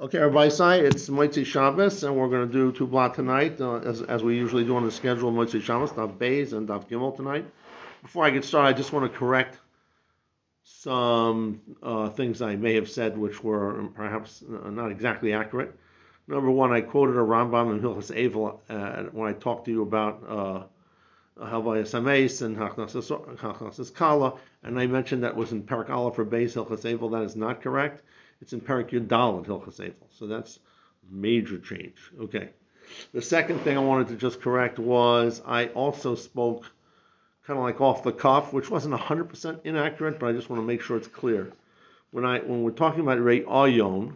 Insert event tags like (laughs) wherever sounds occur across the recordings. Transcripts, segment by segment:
Okay, Rabbosai, it's Moitzi Shabbos, and we're going to do two blot tonight, uh, as, as we usually do on the schedule, Moitzi Shabbos, Daf Beis and Daf Gimel tonight. Before I get started, I just want to correct some uh, things I may have said which were perhaps uh, not exactly accurate. Number one, I quoted a Rambam in Hilchas Evel uh, when I talked to you about uh, Halvaya Sameis and Hachnasis Kala, and I mentioned that was in Parak for Beis Hilchas Evel. That is not correct. It's in Parak Yudal in Hilchas. So that's major change. Okay. The second thing I wanted to just correct was I also spoke kind of like off the cuff, which wasn't 100% inaccurate, but I just want to make sure it's clear. When I when we're talking about Rei Ayon,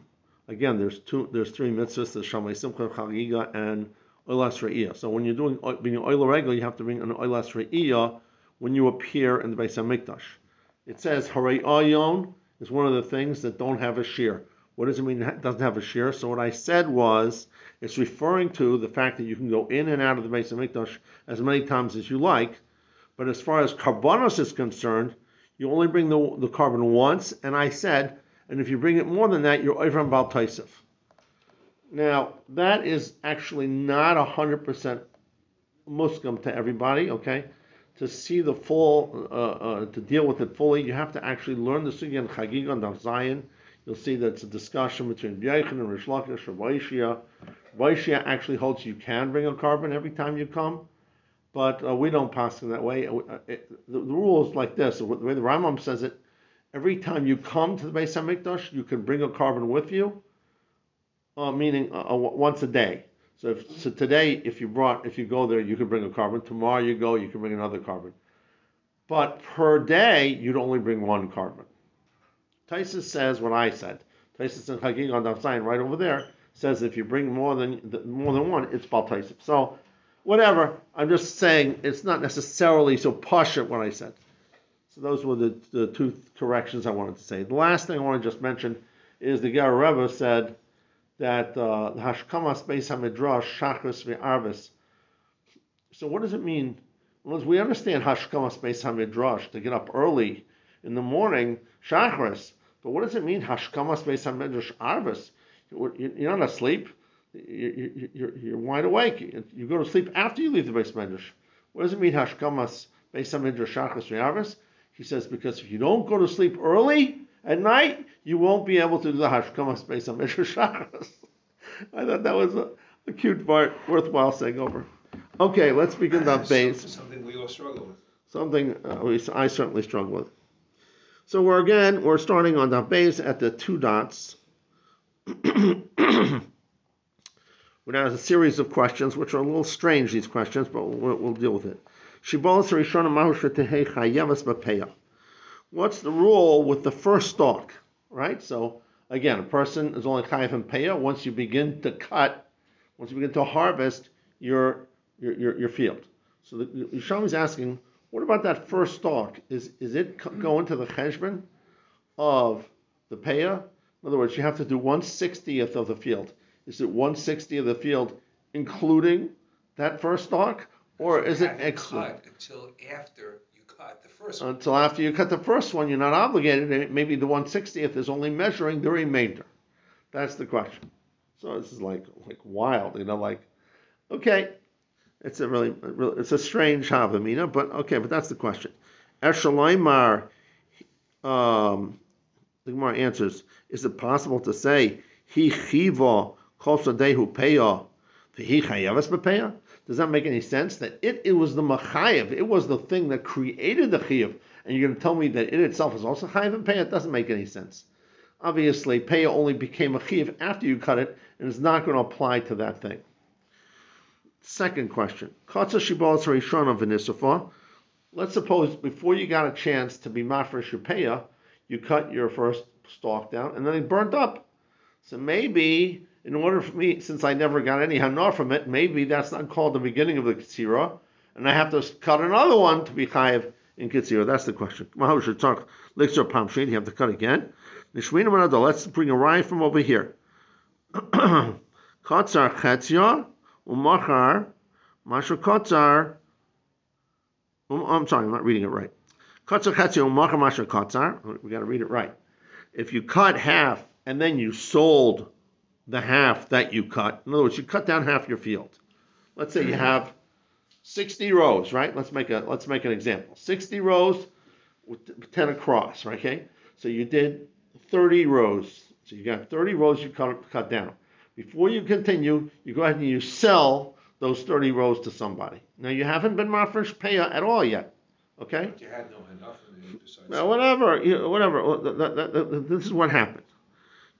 again, there's two, there's three mitzvahs: there's Shamay Simcha, Chagiga, and Oilas Re'iyah. So when you're doing being Oil Regel, you have to bring an Oilas Re'iyah when you appear in the Beis Hamikdash. It says Harei Ayon is one of the things that don't have a shear. What does it mean it doesn't have a shear? So what I said was it's referring to the fact that you can go in and out of the Beis Mikdash as many times as you like, but as far as karbanos is concerned, you only bring the, the korban once, and I said, and if you bring it more than that, you're over Bal Taisif. Now, that is actually not 100% muskam to everybody, okay? To see the full, uh, uh, to deal with it fully, you have to actually learn the sugya and Chagiga and Zion. You'll see that it's a discussion between B'yachin and Reish Lakish or Vaishia. Vaishia actually holds you can bring a korban every time you come, but uh, we don't pass in that way. Uh, it, the, the, rule is like this: the way the Rambam says it, every time you come to the Beis Hamikdash, you can bring a korban with you, uh, meaning uh, once a day. So, if, so today, if you brought, if you go there, you can bring a korban. Tomorrow you go, you can bring another korban. But per day, you'd only bring one korban. Tysus says what I said. Tysus and Chagig on sign right over there says if you bring more than more than one, it's Bal Tysus. So, whatever. I'm just saying it's not necessarily so posh what I said. So those were the, the two corrections I wanted to say. The last thing I want to just mention is the Ger Rebbe said that uh, Hashkamas Beis Hamidrash Shachris Ve'arvis. So what does it mean? Well, we understand Hashkamas Beis Hamidrash to get up early in the morning, Shachris. But what does it mean Hashkamas Beis Hamidrash Arvis? You're not asleep. You're, you're wide awake. You go to sleep after you leave the Beis Medrash. What does it mean Hashkamas Beis Hamidrash Shachris Ve'arvis? He says because if you don't go to sleep early, at night, you won't be able to do the Hashkamas Beis Hamidrash Shachris. (laughs) I thought that was a, a, cute part, worthwhile saying over. Okay, let's begin Daf Beis. Something we all struggle with. Something uh, we, I certainly struggle with. So we're again, we're starting on Daf Beis at the two dots. (clears throat) we now have a series of questions, which are a little strange, these questions, but we'll, we'll deal with it. Shibolas Rishona Mahusha Tehei Chayevas Bapeya. What's the rule with the first stalk, right? So again, a person is only chayiv and payah once you begin to cut, once you begin to harvest your your your, your field. So the Yisham is asking, what about that first stalk? Is is it going to the cheshbon of the payah? In other words, you have to do one sixtieth of the field. Is it one sixtieth of the field, including that first stalk, or is it extra? Until after first one. Until after you cut the first one, you're not obligated. Maybe the 160th is only measuring the remainder. That's the question. So this is like like wild, you know, like okay, it's a really, it's a strange havamina, but okay, but that's the question. Eshalaimar, um, the Gemara answers: Is it possible to say he chiva kosadehu peya, he chayavas bepeya? Does that make any sense? That it, it was the machayev, it was the thing that created the chiyav, and you're going to tell me that it itself is also chayev and payah? It doesn't make any sense. Obviously, payah only became a chiyav after you cut it, and it's not going to apply to that thing. Second question. Let's suppose before you got a chance to be mafresh your you cut your first stalk down, and then it burnt up. So maybe in order for me, since I never got any hanar from it, maybe that's not called the beginning of the kitzira, and I have to cut another one to be chayiv in kitzira. That's the question. Mahav should talk lecture pamshin. You have to cut again. Let's bring a raya from over here. (clears throat) Katzar chetzia umachar masher katzar. Um, I'm sorry, I'm not reading it right. Katzar chetzia umachar masher katzar. We got to read it right. If you cut half and then you sold the half that you cut. In other words, you cut down half your field. Let's say you mm-hmm. have 60 rows, right? Let's make a let's make an example. 60 rows with 10 across, right? Okay. So you did 30 rows. So you got 30 rows you cut cut down. Before you continue, you go ahead and you sell those 30 rows to somebody. Now you haven't been mafresh paya at all yet. Okay? But you had no enough and then you decided. Now, whatever, you know, whatever. This is what happened.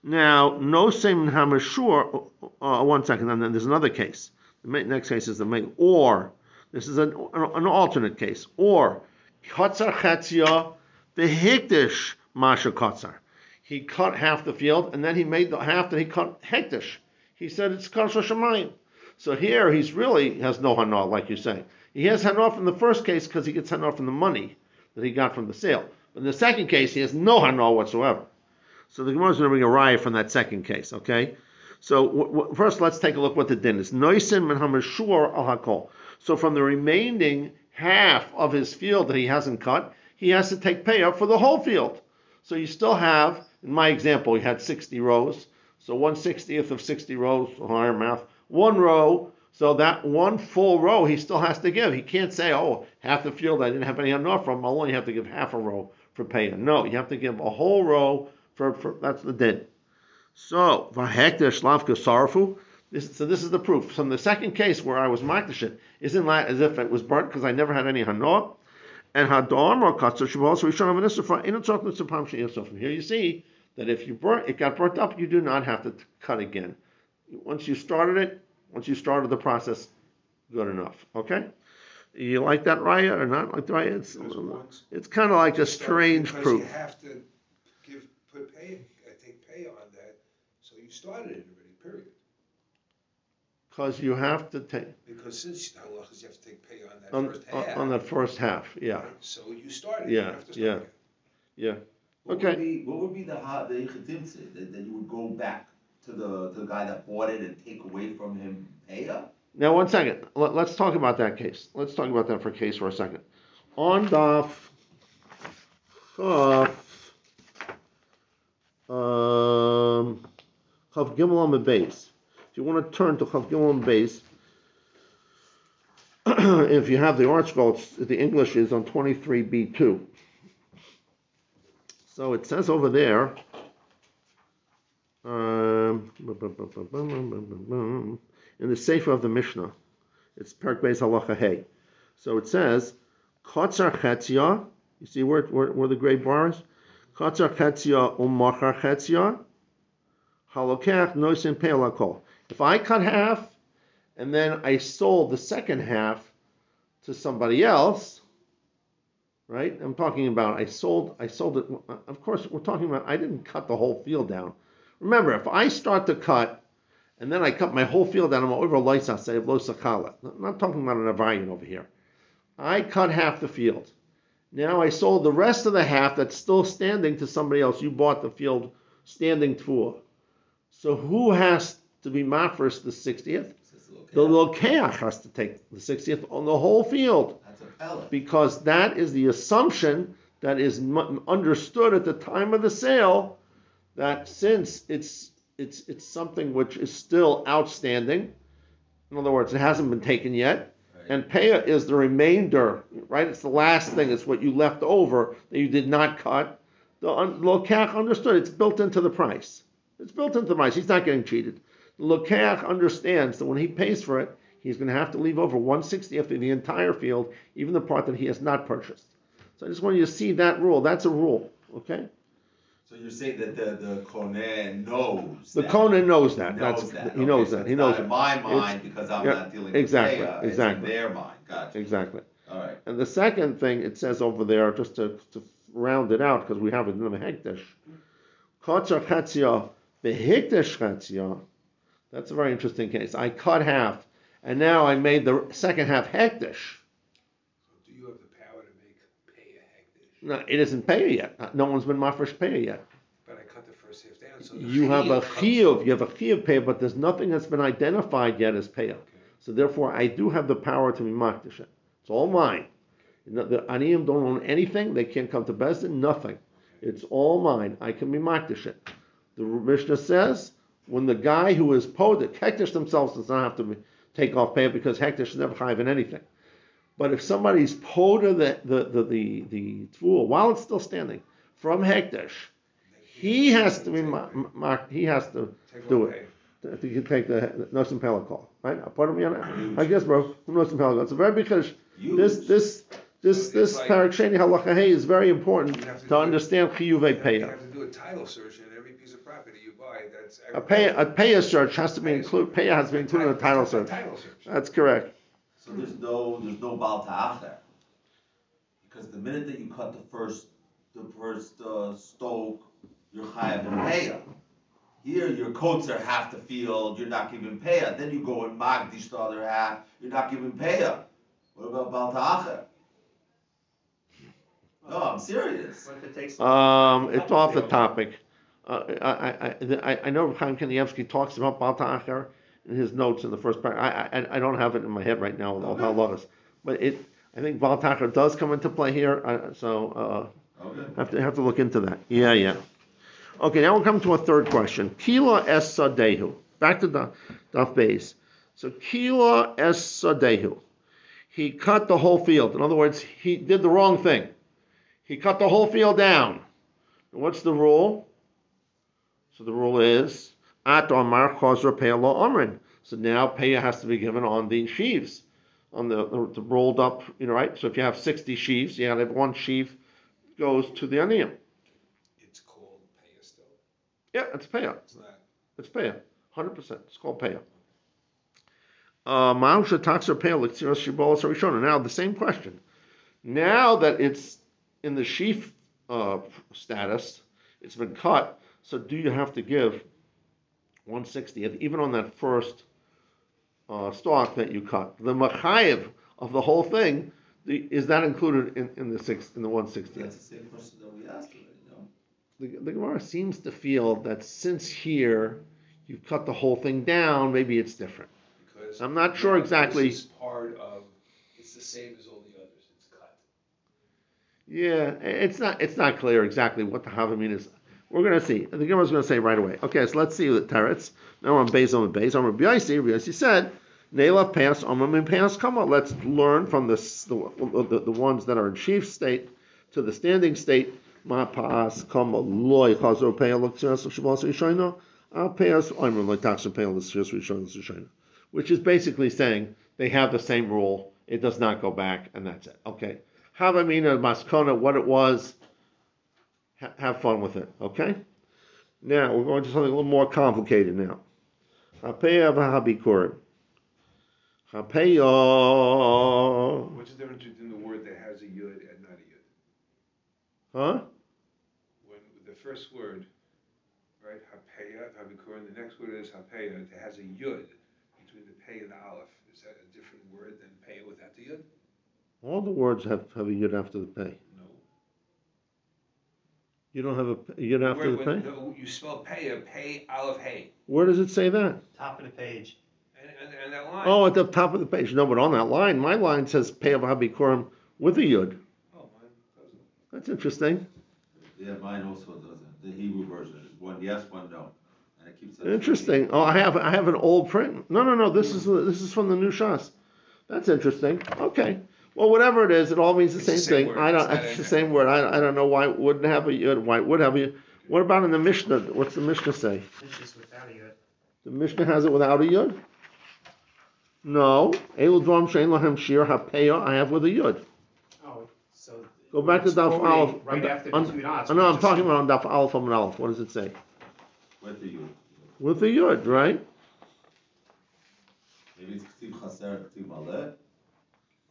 Now, no same hamashur. Uh, one second, and then there's another case. The next case is the main or. This is an, an alternate case. Or katzar chatzia hektish masha katzar. He cut half the field, and then he made the half that he cut hektish. He said it's kasha shemayim. So here he's really has no hana, like you're saying. He has hana from the first case because he gets hana from the money that he got from the sale. But in the second case, he has no hana whatsoever. So the Gemara is going to bring a raya from that second case, okay? So w- w- first, let's take a look what the din is. Noisin min hamashur al hakol. So from the remaining half of his field that he hasn't cut, he has to take payout for the whole field. So you still have, in my example, you had 60 rows. So 1 60th of 60 rows, higher math, one row. So that one full row he still has to give. He can't say, oh, half the field I didn't have any enough from. I'll only have to give half a row for paying. No, you have to give a whole row for, for that's the din. So vahekter shlavka sarfu. This, so this is the proof. From the second case where I was makdashin, isn't that as if it was burnt because I never had any hanoah? And hadam or katzer shabal. So we should have an isra. In From here you see that if you burnt, it got burnt up, you do not have to cut again. Once you started it, once you started the process, good enough. Okay. You like that raya or not like the raya? It's, it's kind of like a strange proof. you have to put pay, uh, take pay on that, so you started it already, period. Because you have to take Because since halachas, you have to take pay on that on, first on, half. on that first half. Yeah, right? So you started, you Yeah, have to yeah. start again. yeah. What Okay. Would be, what would be the ha, the ichatimtze, that, that you would go back to the, to the guy that bought it and take away from him paya? Now, one second. Let, us talk about that case. Let's talk about that for case for a second. On Daf Chaf, um, Chaf Gimel on the base. If you want to turn to Chaf Gimel on the base, (clears throat) if you have the ArtScroll, the English is on 23b2. So it says over there, um, in the Sefer of the Mishnah. It's Perk Beis Halacha Hey. So it says, Kotzar Chetzia, you see where, where, where the gray bar is? Um Pe'alakol. If I cut half, and then I sold the second half to somebody else, right? I'm talking about I sold I sold it. Of course, we're talking about I didn't cut the whole field down. Remember, if I start to cut and then I cut my whole field down, I'm over loisa say lo sakala. I'm not talking about an avarian over here. I cut half the field. Now I sold the rest of the half that's still standing to somebody else. You bought the field standing for. So who has to be mafres the 60th? Says, "Look, The lokeach has to take the 60th on the whole field That's a because that is the assumption that is understood at the time of the sale that since it's it's it's something which is still outstanding in other words it hasn't been taken yet and paya is the remainder right? It's the last thing it's what you left over that you did not cut. The lokach understood it's built into the price. It's built into the price he's not getting cheated. The lokach understands that when he pays for it he's going to have to leave over 160th of the entire field even the part that he has not purchased. So i just want you to see that rule that's a rule okay So you're saying that the, the Kohen knows the that. Conan knows that. knows That's that. he knows Okay, so that. He it's knows it. in my It's- mind because I'm yeah, not dealing exactly, with exactly. It's in their mind. Gotcha. Exactly. All right. And the second thing it says over there, just to, to round it out, because we have it in the hekdesh, kotzer chetzia behikdesh chetzia. That's a very interesting case. I cut half, and now I made the second half hekdesh. So do you have the power to make pay a hektish? No, it isn't pay yet. No one's been mafresh pay yet. But I cut the first half down, so the You have a chiyuv, you have a chiyuv pay, but there's nothing that's been identified yet as pay. Okay. So therefore, I do have the power to be makdish it. It's all mine. Know, The aniyim don't own anything. They can't come to Beis Din. Nothing. It's all mine. I can be makdish it. The Mishnah says, when the guy who is poded, Hektish themselves does not have to be, take off pay because Hektish is never chayiv in anything. But if somebody's poda the the the the, the tool while it's still standing from Hektish, he has to be ma- ma- he has to do it. To, to take the Nosim Pelakol, right? I put him in. I guess, bro. Nosim Pelakol. It's a very big chiddush. This this this this like- Paraksheni halacha hey is very important to to understand chiyuvei You have- You have to do a title search in every piece of property you buy, that's. A pay a peya search has to be included. Peya has to be included in the. Title search. That's correct. So there's no, there's no Baal Ta'acher. Because the minute that you cut the first, the first, uh, stoke, you're chayav and peah. Here, your coats are half the field, you're not giving peah, then you go and magdish the other half, you're not giving peah. What about Baal Ta'acher? No, I'm serious. What if it takes? Um, it's off the topic. Uh, I, I, I, I know Chaim Kanievsky talks about Baal Ta'achar in his notes in the first part. I, I, I don't have it in my head right now with all halachas, but it. I think Ta'achar does come into play here. Uh, so Okay. uh, have to have to look into that. Yeah, yeah. Okay, now we'll come to a third question. Kila es sadehu. Back to the Daf Beis. So Kila es sadehu. He cut the whole field. In other words, he did the wrong thing. He cut the whole field down. What's the rule? So the rule is at Amar Chazra Peah Lo Amrin. So now Peah has to be given on the sheaves, on the, the, the rolled up, you know, right? So if you have 60 sheaves, you have one sheaf goes to the aniyim. It's called pay still. Yeah, it's Peah. It's not. It's Peah. 100%. It's called Peah. Uh, Ma'usha Taxer Peah Lixiros Shibolas Harishona. Now, the same question. Now that it's in the sheaf uh, status, it's been cut, so do you have to give 160th, even on that first uh, stalk that you cut? The Machayev of the whole thing, the, is that included in, in the six in the 160th? That's the same question that we asked already, no? the, the Gemara seems to feel that since here you've cut the whole thing down, maybe it's different. Because. I'm not sure exactly- This is part of, it's the same as all the others, it's cut. Yeah, it's not it's not clear exactly what the Havamim is. We're gonna see. The Gemara's gonna say right away. Okay, so let's see the teretz. Now we're on Beis on Beis. On Rabbi Yossi, Rabbi Yossi said, "Neila pass Amram pass Kama." Let's learn from this the, the, the ones that are in chief state to the standing state. Ma pass Kama loy chazor peah l'ksiras shabos rishono. Al ah, pass Amram loy taxer peah l'ksiras rishono rishono. Which is basically saying they have the same rule. It does not go back, and that's it. Okay. Havamina Maskona, what it was. Ha- have fun with it, okay? Now we're going to something a little more complicated now. Hapeya v'habikurim. Hapeya. What's the difference between the word that has a yud and not a yud? Huh? When, the first word, right, hapeya, habikurin, the next word is hapeya, it has a yud between the pay and the aleph. Is that a different word than pay without the yud? All the words have, have a yud after the pay. No. You don't have a p- yud after the Where- when- pay? no, You spell paya, pay, aleph, hey, Where does it say that? Top of the page. and, and, and that line. Oh, at the top of the page. No, but on that line, my line says pay of v'habikurim with a yud. Oh, mine doesn't. That's interesting. Yeah, mine also doesn't, the Hebrew version, is one yes, one no, and it keeps. Interesting. Oh, I have I have an old print. No, no, no. This is this is from the new Shas. That's interesting. Okay. Well, whatever it is, it all means the It's same the same thing. word. I don't. It's not It's the in- same word. I, I don't know why it wouldn't have a yud. Why it would have a. yud. What about in the Mishnah? What's the Mishnah say? It's just without a yud. The Mishnah has it without a yud. No. Elu dvam shein lahem shir hapeya. I have with a yud. Oh, so. Go back to it's Daf quoting Aleph. Right on- after the on- two dots. Oh, no, I'm talking about on Daf Aleph and Aleph. What does it say? With the you, With a yud, right? maybe it's Ktiv Chaser, Ktiv Maleh,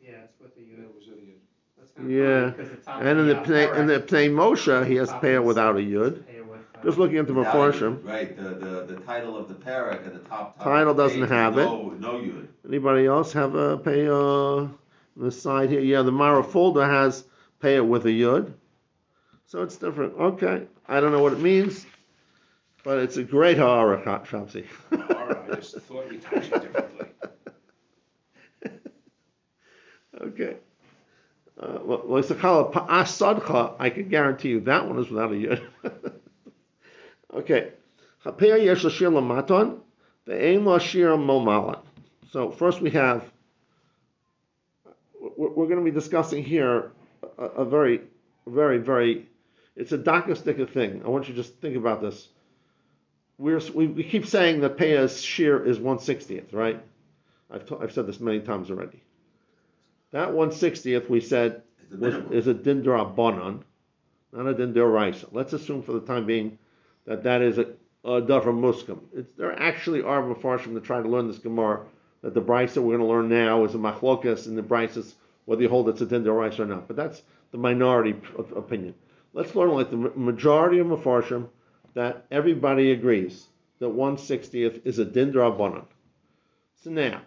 Yeah, it's with the Yeah, yud. it was a yud. That's kinda Yeah. funny, 'cause the top And in the uh, Pnei, in the Parak Pnei Moshe, he has top peya is- without a yud. Paya with, uh, Just looking into the Meforshim. yud, Right, the, the, the title of the parak at the top. top of Title the doesn't page, have it. No, no yud. Anybody else have a pay uh, on the side here? Yeah, the Mara folder has pay it with a yud. So it's different. Okay. I don't know what it means, but it's a great ha'ara, Shamsi. All right, I just thought we touched it differently. Okay. Uh. I can guarantee you that one is without a yud. (laughs) okay. Hapeya yesh l'shir lamaton, ve'ein lo shir momalan. So first we have, we're, going to be discussing here a, a very, very, very, it's a dakistic thing. I want you to just think about this. We're, we, we keep saying that Peya's shear is 160th, right? I've, I've said this many times already. That 160th we said It's the was, minimum. is a dindra bonon, not a dindra raisa. Let's assume for the time being that that is a, a davar muskim. It's, there actually are mafarshim that try to learn this gemara that the brisa we're going to learn now is a machlokas and the brises whether you hold it's a dindra raisa or not. But that's the minority p- opinion. Let's learn like the majority of mafarshim that everybody agrees that 160th is a dindra bonon. So now,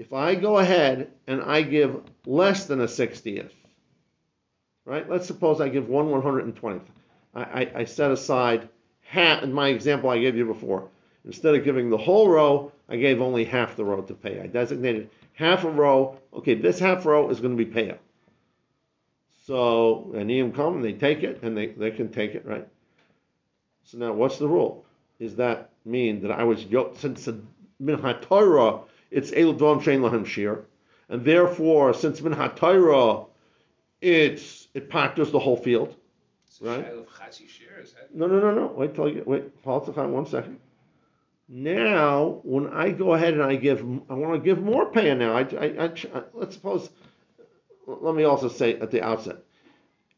if I go ahead and I give less than a 60th, right? Let's suppose I give one 120th. I, I, I set aside half, in my example I gave you before. Instead of giving the whole row, I gave only half the row to pay. I designated half a row. Okay, this half row is going to be payout. So, and them come and they take it, and they, they can take it, right? So now, what's the rule? Does that mean that I was since the min haTorah it's el dvom shein lahem shir, and therefore since min haTorah it's it packers the whole field. Right. shail of chatzi shir, that? No, no, no, no. Wait till I get wait. The time one second. Now, when I go ahead and I give, I want to give more pay now. I, I, I, let's suppose. Let me also say at the outset,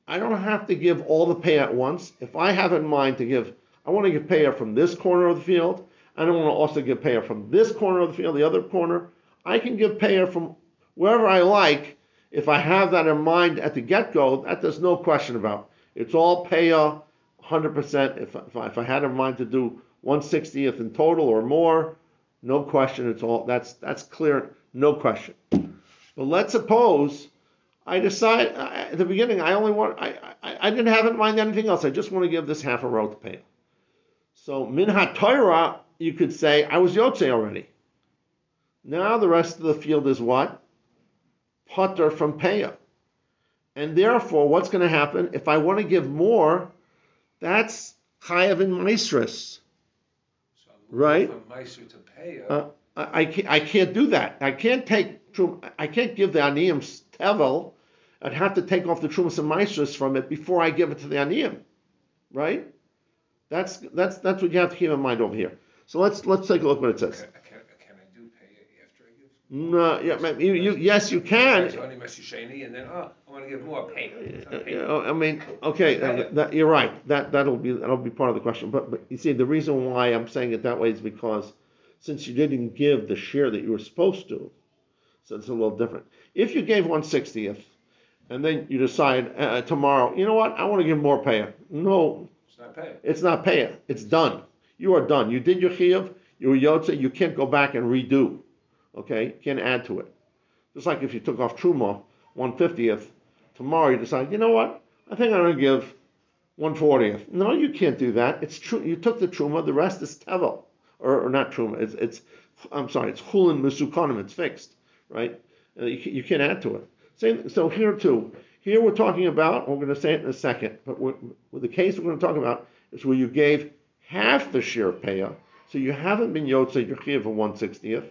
I don't have to give all the pay at once. If I have in mind to give, I want to give pay from this corner of the field. I don't want to also give pay from this corner of the field, the other corner. I can give pay from wherever I like. If I have that in mind at the get-go, that there's no question about. It's all paya, 100%. If, if, I, if I had in mind to do 160th in total or more, no question. It's all that's that's clear, no question. But let's suppose I decide at the beginning I only want I, I I didn't have in mind anything else. I just want to give this half a row to pay. So min Torah, you could say I was yotze already. Now the rest of the field is what? Putter from paya. And therefore, what's going to happen if I want to give more? That's chayav in maestris. So I'm Right. From to Peah. Uh, I, I can't, I can't do that. I can't take I can't give the aniyim tevel. I'd have to take off the trumas and maasros from it before I give it to the aniyim, right? That's that's that's what you have to keep in mind over here. So let's let's take a look what it says. Can, can, can I do Peah after I give? No, yeah, ma- you, you yes you can. It's only Meiser Sheni, and then, oh, I want to give more Peah. It's not Peah. I mean, okay, that, that- you're right. That that'll be that'll be part of the question. But but you see, the reason why I'm saying it that way is because since you didn't give the share that you were supposed to, so it's a little different. If you gave one sixtieth, and then you decide uh, tomorrow, you know what, I want to give more pay. No, It's not Peah. it's not pay. It's done. You are done. You did your chiyuv. You were yotze. You can't go back and redo. Okay, you can't add to it. Just like if you took off truma one fiftieth, tomorrow you decide, you know what, I think I'm gonna give one fortieth. No, you can't do that. It's true. You took the truma. The rest is tevel, or, or not truma. It's it's. I'm sorry. It's chulin musukonim. It's fixed, right? Uh, you, you can't add to it. Same. So here too. Here we're talking about. We're going to say it in a second. But with the case we're going to talk about is where you gave half the share paya, so you haven't been yotze of one sixtieth.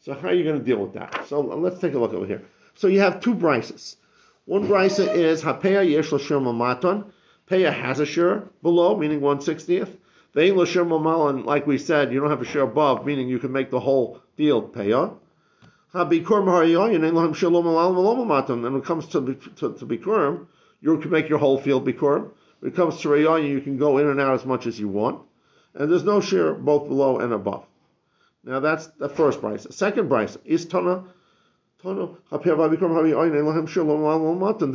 So how are you going to deal with that? So let's take a look over here. So you have two brises. One brisa is hapeya yesh l'shir mamaton. Peya has a share below, meaning one sixtieth. Vein l'shir mamalan, like we said, you don't have a share above, meaning you can make the whole field peya. Habikur mahariyoyin ein lahem shalom v'lo mamaton. And when it comes to to, to bikurim, you can make your whole field bikurim. When it comes to rayoyin, you can go in and out as much as you want, and there's no share both below and above. Now that's the first brisa. Second brisa is Tana. That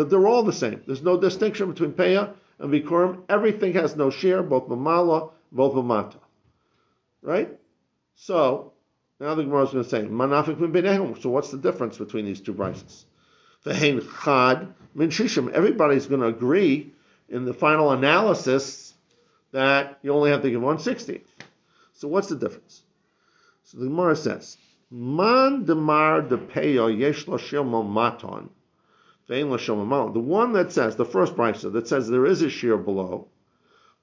they're all the same. There's no distinction between Peah and Bikurim. Everything has no share, both Mamala, both Mamata. Right? So now the Gemara is going to say Manafik. So what's the difference between these two brises? Vehein Chad min Shishim. Everybody's going to agree in the final analysis that you only have to give 160. So what's the difference? So the Gemara says, Man demar de peyo yesh lo maton. The one that says, the first brisa that says there is a shear below,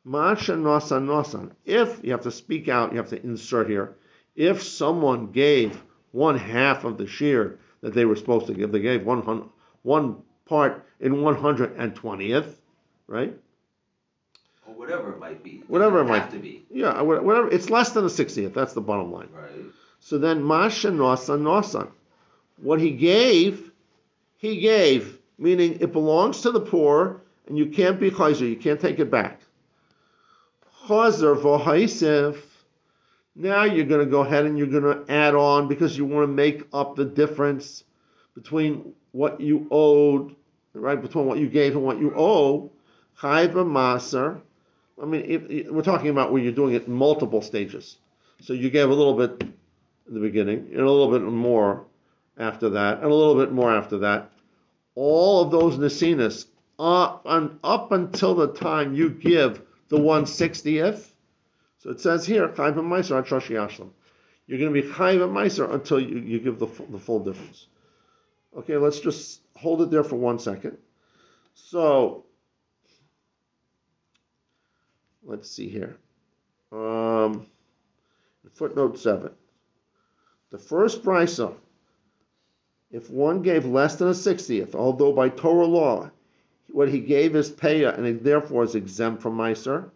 Masha nosan nosan. If you have to speak out, you have to insert here. If someone gave one half of the shear that they were supposed to give, they gave one one part in one hundred and twentieth, right? Or whatever it might be. It Whatever it might have to be, Yeah, whatever. It's less than a sixtieth. That's the bottom line. right? So then Masha nosan nosan. What he gave, he gave, meaning it belongs to the poor, and you can't be chayzer, you can't take it back. Chazer v'haisif. Now you're going to go ahead and you're going to add on because you want to make up the difference between what you owed, right? Between what you gave and what you owe. Chayva maser. I mean, if, we're talking about where you're doing it in multiple stages. So you gave a little bit in the beginning, and a little bit more after that, and a little bit more after that. All of those nasinas up up until the time you give the 160th. So it says here, chayv meiser. You're going to be chayv meiser until you, you give the, the full difference. Okay, let's just hold it there for one second. So, let's see here. Um, footnote 7. The first brisa, if one gave less than a sixtieth, although by Torah law, what he gave is payah and it therefore is exempt from Meiser.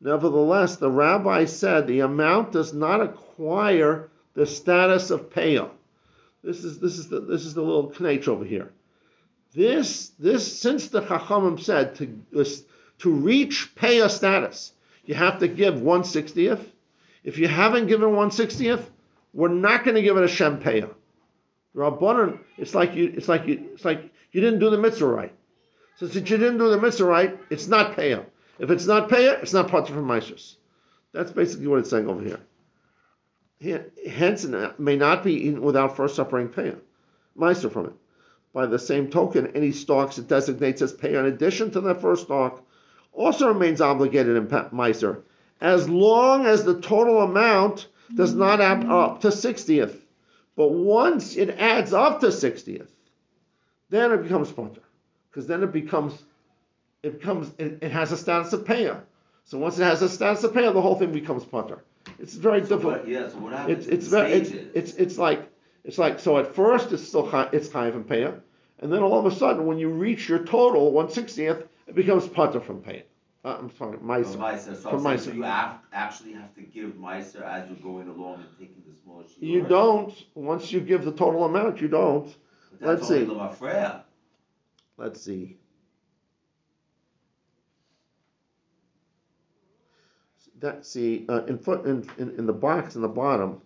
Nevertheless, the rabbi said the amount does not acquire the status of payah. This is this is the this is the little knach over here. This this since the Chachamim said to to reach payah status, you have to give one sixtieth. If you haven't given one sixtieth, we're not going to give it a shem payah. Rabbanan, it's like you it's like you it's like you didn't do the mitzvah right. So since you didn't do the mitzvah right, it's not payah. If it's not payah, it's not part of Meishers. That's basically what it's saying over here. Hence, it may not be eaten without first suffering payah, Meister from it. By the same token, any stalks it designates as payah in addition to the first stalk also remains obligated in Meiser, as long as the total amount does not add up to 60th. But once it adds up to 60th, then it becomes potter. Because then it becomes, it becomes, it, it has a status of payah. So once it has a status of payah, the whole thing becomes punter. It's very So difficult. what, yeah, so what happens It's it's very it's, it's it's like it's like so at first it's still high, it's chayiv and payah, and then all of a sudden when you reach your total one sixtieth, it becomes pater from payah. Uh, I'm sorry, meiser. Meiser, so From so Meiser. you have, actually have to give Meiser as you're going along and taking the small sheet. You don't once you give the total amount, you don't. Let's see. Let's see. That see uh, in foot in, in in the box in the bottom,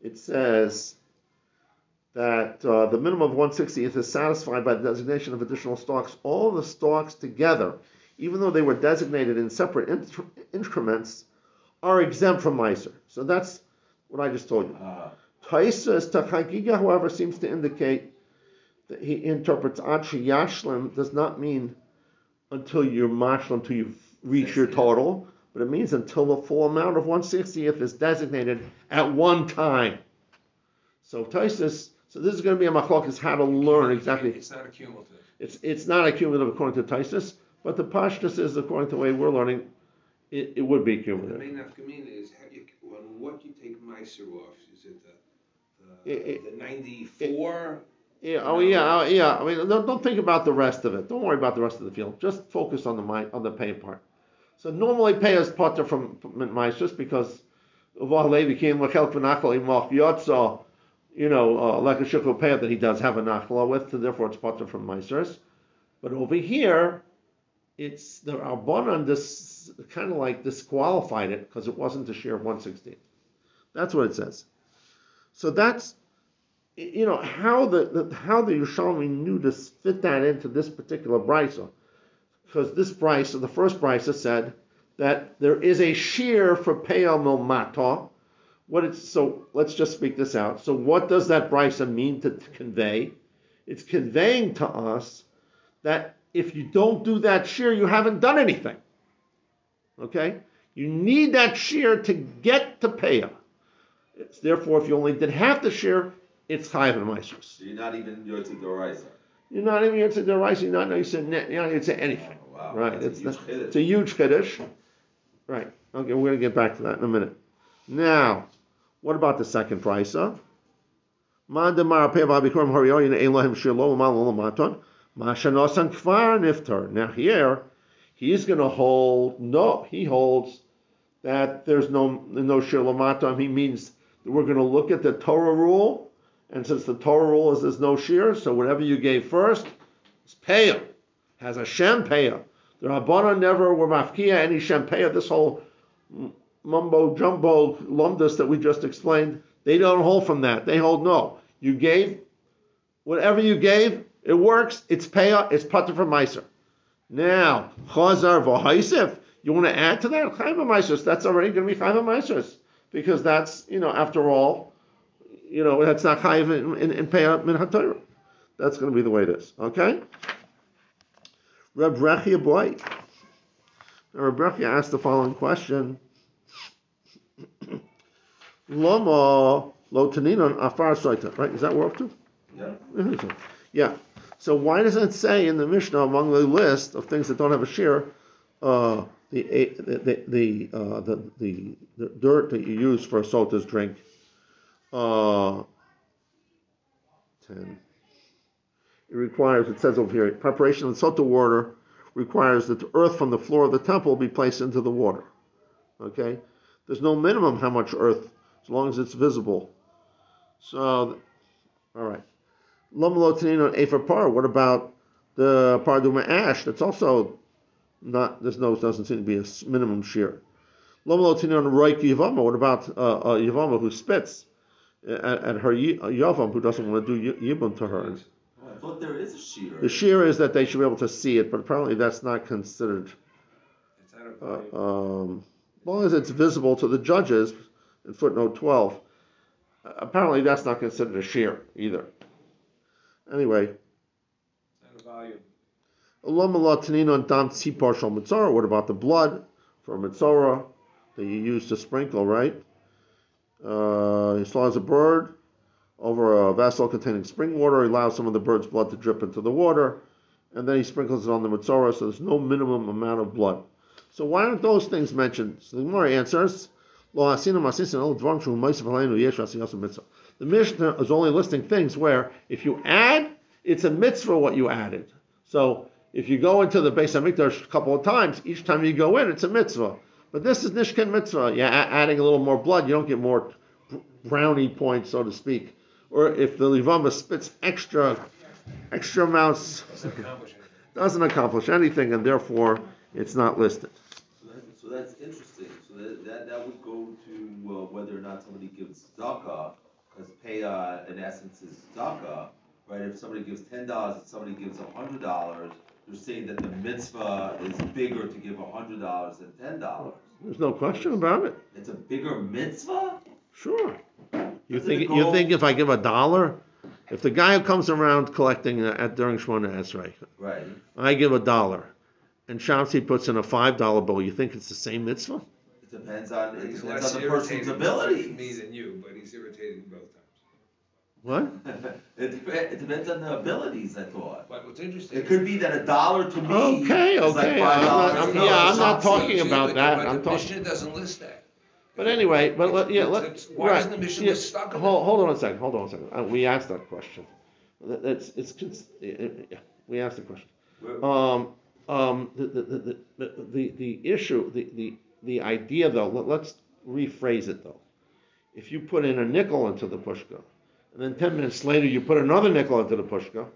it says that uh, the minimum of 160th is satisfied by the designation of additional stocks. All the stocks together, even though they were designated in separate increments, are exempt from Meiser. So that's what I just told you. Uh, Taisas Tachagiga, however, seems to indicate that he interprets Ad Yashlim does not mean until you're mashlim, until you reach your total, but it means until the full amount of 160th is designated at one time. So Taisas, so this is going to be a machlokes how to learn exactly. It's not a cumulative. It's it's not a cumulative according to Taisas, but the Pashtus is according to the way we're learning, it, it would be cumulative. The cumulative. main nafkamina is how you, on what you take Meiser off. Is it the, It- the, the ninety-four? Yeah, oh yeah, oh, yeah. I mean, don't, don't think about the rest of it. Don't worry about the rest of the field. Just focus on the on the pay part. So normally pay is potter from Meisters because Levi became Lachel V'Nachal Imach Yotza, you know, uh, like a Shukul pay that he does have a Nachla with, so therefore it's potter from Meisters. But over here, it's the Rabbanan this kind of like disqualified it because it wasn't a share of 116. That's what it says. So that's you know how the, the how the Yerushalmi knew to fit that into this particular brisa, because this brisa, the first brisa said that there is a shear for peyal milmata. What it's so let's just speak this out. So what does that brisa mean to, to convey? It's conveying to us that if you don't do that shear, you haven't done anything. Okay, you need that shear to get to peyah. It's therefore if you only did half the shear, it's chayiv and so you're not even Yotze Doraisa. You're not even going to say the rice. You're not going to say net. You're not say anything. Oh, Wow, Right, that's it's a huge It's a huge chiddush. Right. Okay, we're gonna get back to that in a minute. Now, what about the second brisa? Now here, he's gonna hold. No, he holds that there's no no shilamaton. He means that we're gonna look at the Torah rule, and since the Torah rule is there's no shear, so whatever you gave first, is payah. Has a shem payah. The Rabbana never were mafkia any Shempeah. This whole mumbo jumbo lumdus that we just explained, they don't hold from that. They hold no. You gave whatever you gave, it works. It's payah. It's pater for meiser. Now chazar v'haisif. You want to add to that chayva meisers? That's already going to be chayva meisers because that's you know after all, you know that's not chayiv in, in, in min haTorah. That's going to be the way it is. Okay. Reb Rechia boy. Now, Reb Rechia asked the following question: Lama lo taninon afar soita. Right? Is that we're up to? Yeah. Yeah. So why doesn't it say in the Mishnah among the list of things that don't have a shear, uh, the the the uh, the, the the dirt that you use for a sota's drink? Uh, ten. It requires. It says over here, preparation of sota water requires that the earth from the floor of the temple be placed into the water. Okay. There's no minimum how much earth, as long as it's visible. So, all right. Lomalotinino Efer Par. What about the Parduma ash? That's also not. There's no. Doesn't seem to be a minimum shear. Lomalotinino Roik Yavama. What about uh, uh, Yavama who spits at, at her Yavam who doesn't want to do Yibum to her? I thought there is a shear. The shear is that they should be able to see it, but apparently that's not considered. It's not a Uh, um, as long as it's visible to the judges in footnote 12, uh, apparently that's not considered a shear either. Anyway, It's not a volume. Olam Allah Tanino Dam Tzipar Shal Mitzorah. What about the blood for Mitzorah that you use to sprinkle, right? Uh, he slaughters a bird over a vessel containing spring water. He allows some of the bird's blood to drip into the water, and then he sprinkles it on the Mitzorah, so there's no minimum amount of blood. So why aren't those things mentioned? So the Gemara answers, Lo hasinu masisin el dvarim shu ma'asav aleinu yesh asiyas mitzvah. The Mishnah is only listing things where if you add, it's a mitzvah what you added. So if you go into the Beis Hamikdash a couple of times, each time you go in, it's a mitzvah. But this is nishkan mitzvah. Yeah, adding a little more blood, you don't get more brownie points, so to speak. Or if the livama spits extra, extra amounts, Doesn't accomplish anything. doesn't accomplish anything, and therefore it's not listed. So, so that's interesting. So that, that, that would go to not somebody gives tzedakah, because payah in essence is tzedakah, right? If somebody gives ten dollars and somebody gives a hundred dollars, you're saying that the mitzvah is bigger to give a hundred dollars than ten dollars. There's no question about it. It's a bigger mitzvah. Sure. You Doesn't think you think if I give a dollar, if the guy who comes around collecting uh, at during Shmona Esrei, Right. I give a dollar, and Shamsi puts in a five dollar bill, you think it's the same mitzvah? It depends on it He's depends less on the person's irritating ability. Me than you, but he's irritating both times. What? (laughs) it, dep- it depends on the abilities. I thought. But what's interesting. It could be that a dollar to me Okay, is like okay, five I'm not- dollars. I'm- yeah, I'm not talking see, about that, But I'm the talking- Mishnah doesn't list that. But anyway, but let, yeah, let, it's- Why right, doesn't the Mishnah yeah, list stock of Hold, hold on a second. Hold on a second. Uh, we asked that question. That- That's it's, cons- uh, uh, yeah, we asked the question. Um, um, the, the, the, the, the, the issue, the, the, the idea though, let, let's rephrase it though. If you put in a nickel into the pushka, and then 10 minutes later you put another nickel into the pushka,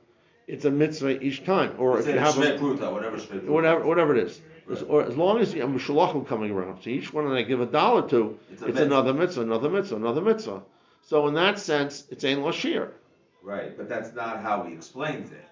it's a mitzvah each time. Or if Say you have a, pruta, whatever whatever, whatever it is. As, Right. or as long as you have a shalachim coming around, so each one that I give a dollar to, It's it's mitzvah. another mitzvah, another mitzvah, another mitzvah. So in that sense, it's ein lashir. Right, but that's not how he explains it.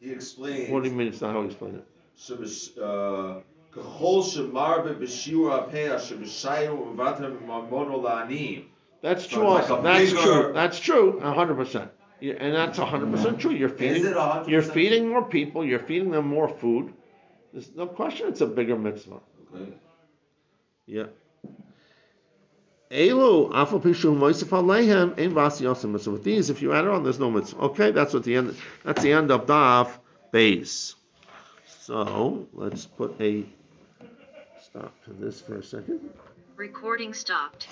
He explains. What do you mean? It's not how you explain it. Shebesh- uh, K'chol shemarbe b'shiur ha'peah shebeshayu u'vatem mamono la'aniyim. That's true. it's like that's bigger- true. That's true. hundred percent. And that's hundred percent true. You're feeding. it a hundred You're feeding more people. You're feeding them more food. There's no question. It's a bigger mitzvah. Okay. Yeah. Elu afal pishu moisef alehem ein vasi yosim. So with these, if you add it on, there's no mitzvah. Okay, that's what the end. That's the end of Daf Beis. So let's put a stop to this for a second. Recording stopped.